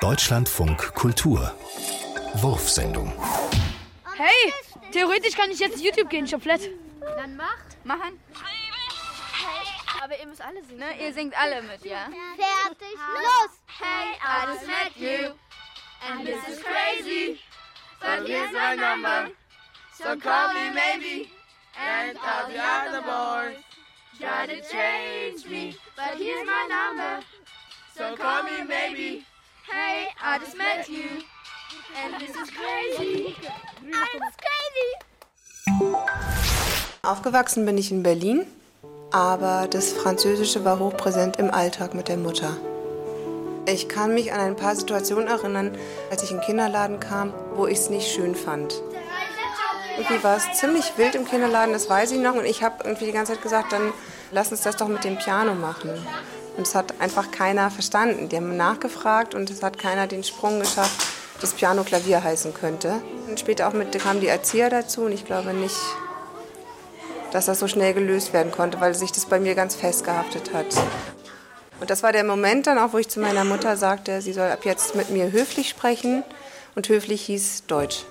Deutschlandfunk Kultur Wurfsendung Hey, theoretisch kann ich jetzt YouTube gehen, ich hab flat. Dann mach. Machen? Aber ihr müsst alle singen. Ne, ihr singt alle mit, ja? Fertig, los! Hey, I just met you. And this is crazy. But here's my number. So call me maybe. And all the other boys try to change me. But here's my number. So call me maybe. Hey, I just met you. And this is crazy. It's crazy! Aufgewachsen bin ich in Berlin, aber das Französische war hochpräsent im Alltag mit der Mutter. Ich kann mich an ein paar Situationen erinnern, als ich in den Kinderladen kam, wo ich es nicht schön fand. Irgendwie war es ziemlich wild im Kinderladen, das weiß ich noch. Und ich habe irgendwie die ganze Zeit gesagt, dann lass uns das doch mit dem Piano machen. Und es hat einfach keiner verstanden. Die haben nachgefragt und es hat keiner den Sprung geschafft, dass Piano Klavier heißen könnte. Und später auch mit kamen die Erzieher dazu und ich glaube nicht, dass das so schnell gelöst werden konnte, weil sich das bei mir ganz festgehaftet hat. Und das war der Moment dann auch, wo ich zu meiner Mutter sagte, sie soll ab jetzt mit mir höflich sprechen. Und höflich hieß Deutsch.